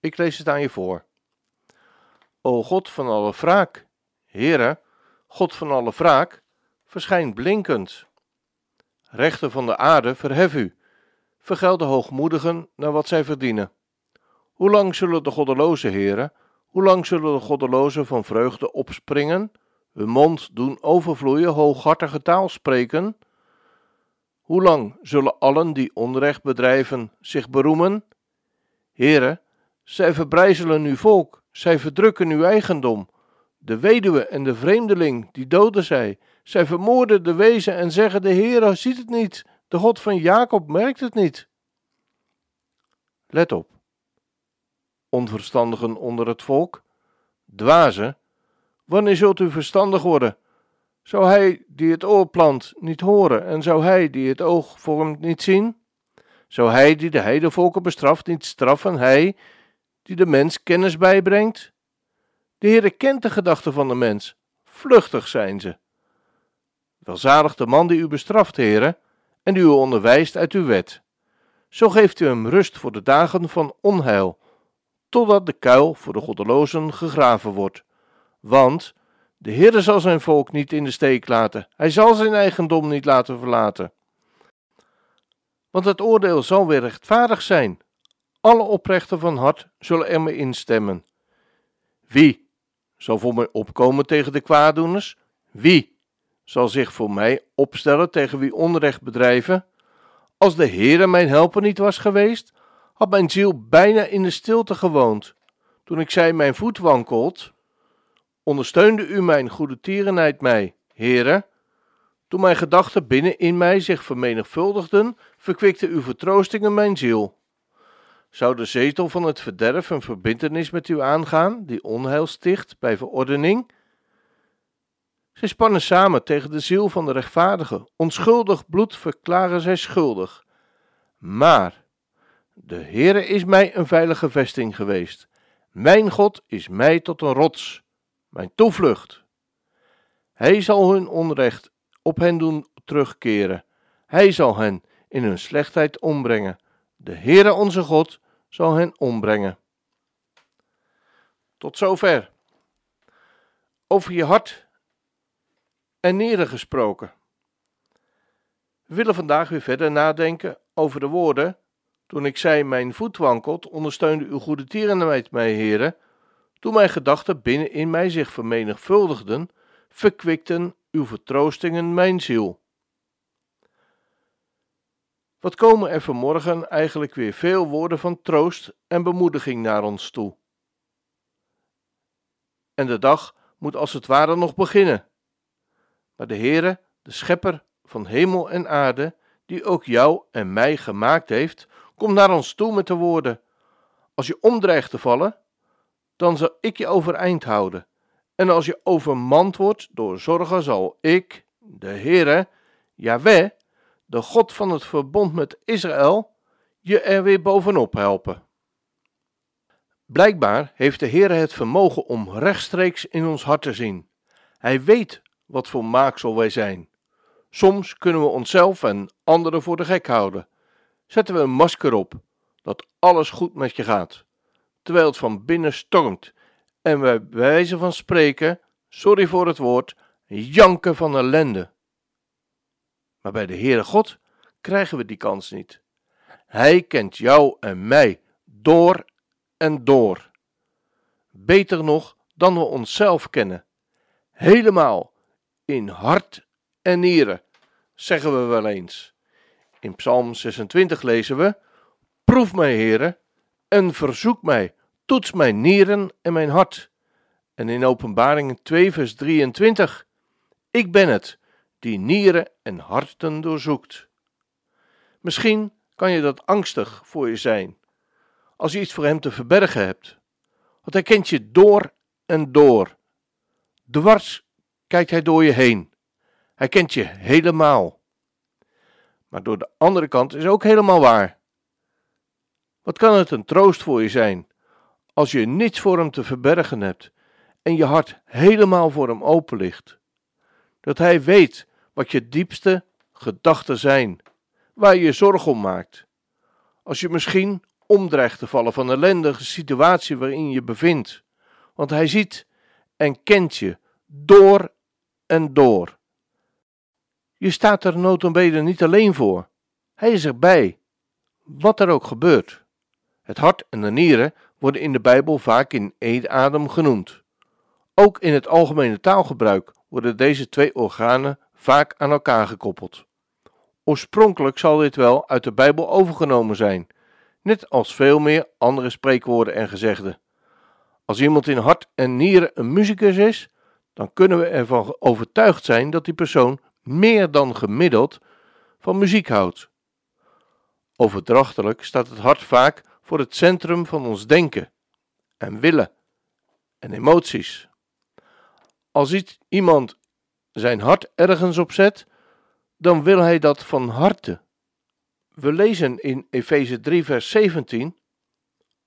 Ik lees het aan je voor. O God van alle wraak, Heere, God van alle wraak, verschijn blinkend. Rechter van de aarde, verhef u, vergeld de hoogmoedigen naar wat zij verdienen. Hoe lang zullen de goddeloze heren, hoe lang zullen de goddelozen van vreugde opspringen, hun mond doen overvloeien, hooghartige taal spreken? Hoe lang zullen allen die onrecht bedrijven zich beroemen? Heren, zij verbrijzelen uw volk, zij verdrukken uw eigendom. De weduwe en de vreemdeling, die doden zij. Zij vermoorden de wezen en zeggen: De Heer ziet het niet, de God van Jacob merkt het niet. Let op. Onverstandigen onder het volk, dwazen, wanneer zult u verstandig worden? Zou hij die het oor plant niet horen en zou hij die het oog vormt niet zien? Zou hij die de heidevolken bestraft niet straffen, hij die de mens kennis bijbrengt? De Heere kent de gedachten van de mens, vluchtig zijn ze. Welzalig de man die u bestraft, Heere, en die u onderwijst uit uw wet. Zo geeft u hem rust voor de dagen van onheil, totdat de kuil voor de goddelozen gegraven wordt. Want de Heere zal zijn volk niet in de steek laten, hij zal zijn eigendom niet laten verlaten. Want het oordeel zal weer rechtvaardig zijn, alle oprechten van hart zullen er mee instemmen. Wie zal voor mij opkomen tegen de kwaadoeners? Wie zal zich voor mij opstellen tegen wie onrecht bedrijven? Als de Heere mijn helper niet was geweest, had mijn ziel bijna in de stilte gewoond. Toen ik zei mijn voet wankelt, ondersteunde u mijn goede tierenheid mij, Heere. Toen mijn gedachten binnen in mij zich vermenigvuldigden, verkwikte uw vertroostingen mijn ziel. Zou de zetel van het verderf een verbintenis met u aangaan, die onheil sticht bij verordening? Zij spannen samen tegen de ziel van de rechtvaardige. Onschuldig bloed verklaren zij schuldig. Maar de Heere is mij een veilige vesting geweest. Mijn God is mij tot een rots, mijn toevlucht. Hij zal hun onrecht op hen doen terugkeren. Hij zal hen in hun slechtheid ombrengen. De Heere onze God zal hen ombrengen. Tot zover. Over je hart en nieren gesproken. We willen vandaag weer verder nadenken over de woorden. Toen ik zei: Mijn voet wankelt, ondersteunde uw goede tierenheid mij, heren. Toen mijn gedachten binnen in mij zich vermenigvuldigden, verkwikten uw vertroostingen mijn ziel. Wat komen er vanmorgen eigenlijk weer veel woorden van troost en bemoediging naar ons toe. En de dag moet als het ware nog beginnen. Maar de Heere, de schepper van hemel en aarde, die ook jou en mij gemaakt heeft, komt naar ons toe met de woorden: Als je omdreigt te vallen, dan zal ik je overeind houden. En als je overmand wordt door zorgen, zal ik, de Heere, Jaweh, de God van het verbond met Israël, je er weer bovenop helpen. Blijkbaar heeft de Heer het vermogen om rechtstreeks in ons hart te zien. Hij weet wat voor maaksel wij zijn. Soms kunnen we onszelf en anderen voor de gek houden. Zetten we een masker op dat alles goed met je gaat, terwijl het van binnen stormt en we bij wijze van spreken, sorry voor het woord, janken van ellende. Maar bij de Heere God krijgen we die kans niet. Hij kent jou en mij door en door. Beter nog dan we onszelf kennen. Helemaal in hart en nieren, zeggen we wel eens. In Psalm 26 lezen we: Proef mij, Heere, en verzoek mij, toets mijn nieren en mijn hart. En in Openbaring 2, vers 23: Ik ben het die nieren en harten doorzoekt. Misschien kan je dat angstig voor je zijn, als je iets voor hem te verbergen hebt, Want hij kent je door en door. Dwars kijkt hij door je heen. Hij kent je helemaal. Maar door de andere kant is ook helemaal waar. Wat kan het een troost voor je zijn als je niets voor hem te verbergen hebt en je hart helemaal voor hem open ligt? Dat hij weet wat je diepste gedachten zijn, waar je je om maakt. Als je misschien omdreigt te vallen van de ellendige situatie waarin je bevindt, want hij ziet en kent je door en door. Je staat er notabene niet alleen voor. Hij is erbij, wat er ook gebeurt. Het hart en de nieren worden in de Bijbel vaak in één adem genoemd. Ook in het algemene taalgebruik worden deze twee organen vaak aan elkaar gekoppeld. Oorspronkelijk zal dit wel uit de Bijbel overgenomen zijn, net als veel meer andere spreekwoorden en gezegden. Als iemand in hart en nieren een muzikus is, dan kunnen we ervan overtuigd zijn dat die persoon meer dan gemiddeld van muziek houdt. Overdrachtelijk staat het hart vaak voor het centrum van ons denken en willen en emoties. Als iets, iemand zijn hart ergens op zet, dan wil hij dat van harte. We lezen in Efeze 3, vers 17: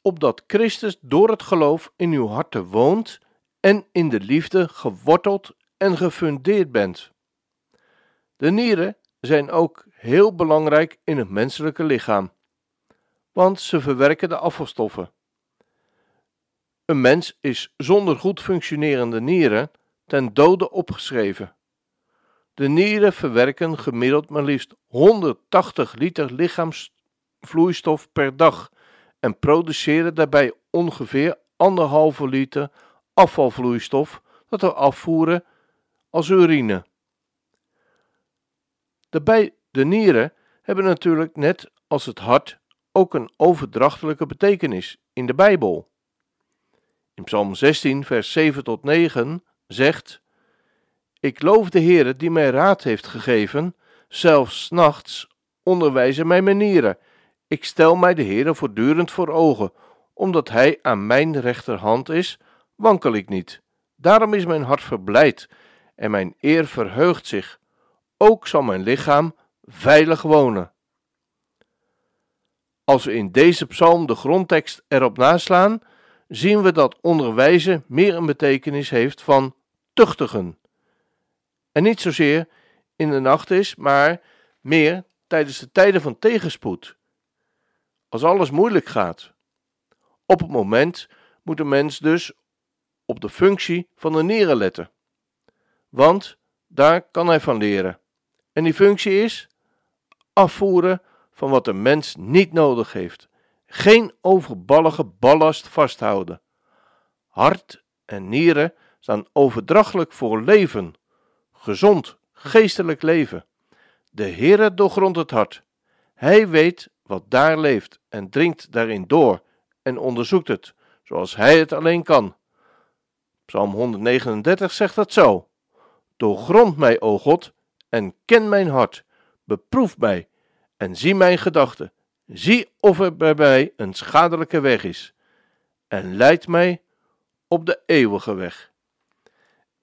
Opdat Christus door het geloof in uw harten woont en in de liefde geworteld en gefundeerd bent. De nieren zijn ook heel belangrijk in het menselijke lichaam, want ze verwerken de afvalstoffen. Een mens is zonder goed functionerende nieren ten dode opgeschreven. De nieren verwerken gemiddeld maar liefst 180 liter lichaamsvloeistof per dag en produceren daarbij ongeveer anderhalve liter afvalvloeistof dat we afvoeren als urine. De, de nieren hebben natuurlijk net als het hart ook een overdrachtelijke betekenis in de Bijbel. In Psalm 16, vers 7 tot 9 zegt: Ik loof de Heere die mij raad heeft gegeven, zelfs nachts onderwijzen mij mijn nieren. Ik stel mij de Heere voortdurend voor ogen, omdat Hij aan mijn rechterhand is, wankel ik niet. Daarom is mijn hart verblijd en mijn eer verheugt zich. Ook zal mijn lichaam veilig wonen. Als we in deze psalm de grondtekst erop naslaan, zien we dat onderwijzen meer een betekenis heeft van tuchtigen. En niet zozeer in de nacht is, maar meer tijdens de tijden van tegenspoed. Als alles moeilijk gaat. Op het moment moet een mens dus op de functie van de nieren letten. Want daar kan hij van leren. En die functie is afvoeren van wat de mens niet nodig heeft. Geen overballige ballast vasthouden. Hart en nieren staan overdrachtelijk voor leven, gezond, geestelijk leven. De Heere doorgrondt het hart. Hij weet wat daar leeft en dringt daarin door en onderzoekt het, zoals hij het alleen kan. Psalm 139 zegt dat zo. Doorgrond mij, o God, en ken mijn hart. Beproef mij en zie mijn gedachten. Zie of er bij mij een schadelijke weg is. En leid mij op de eeuwige weg.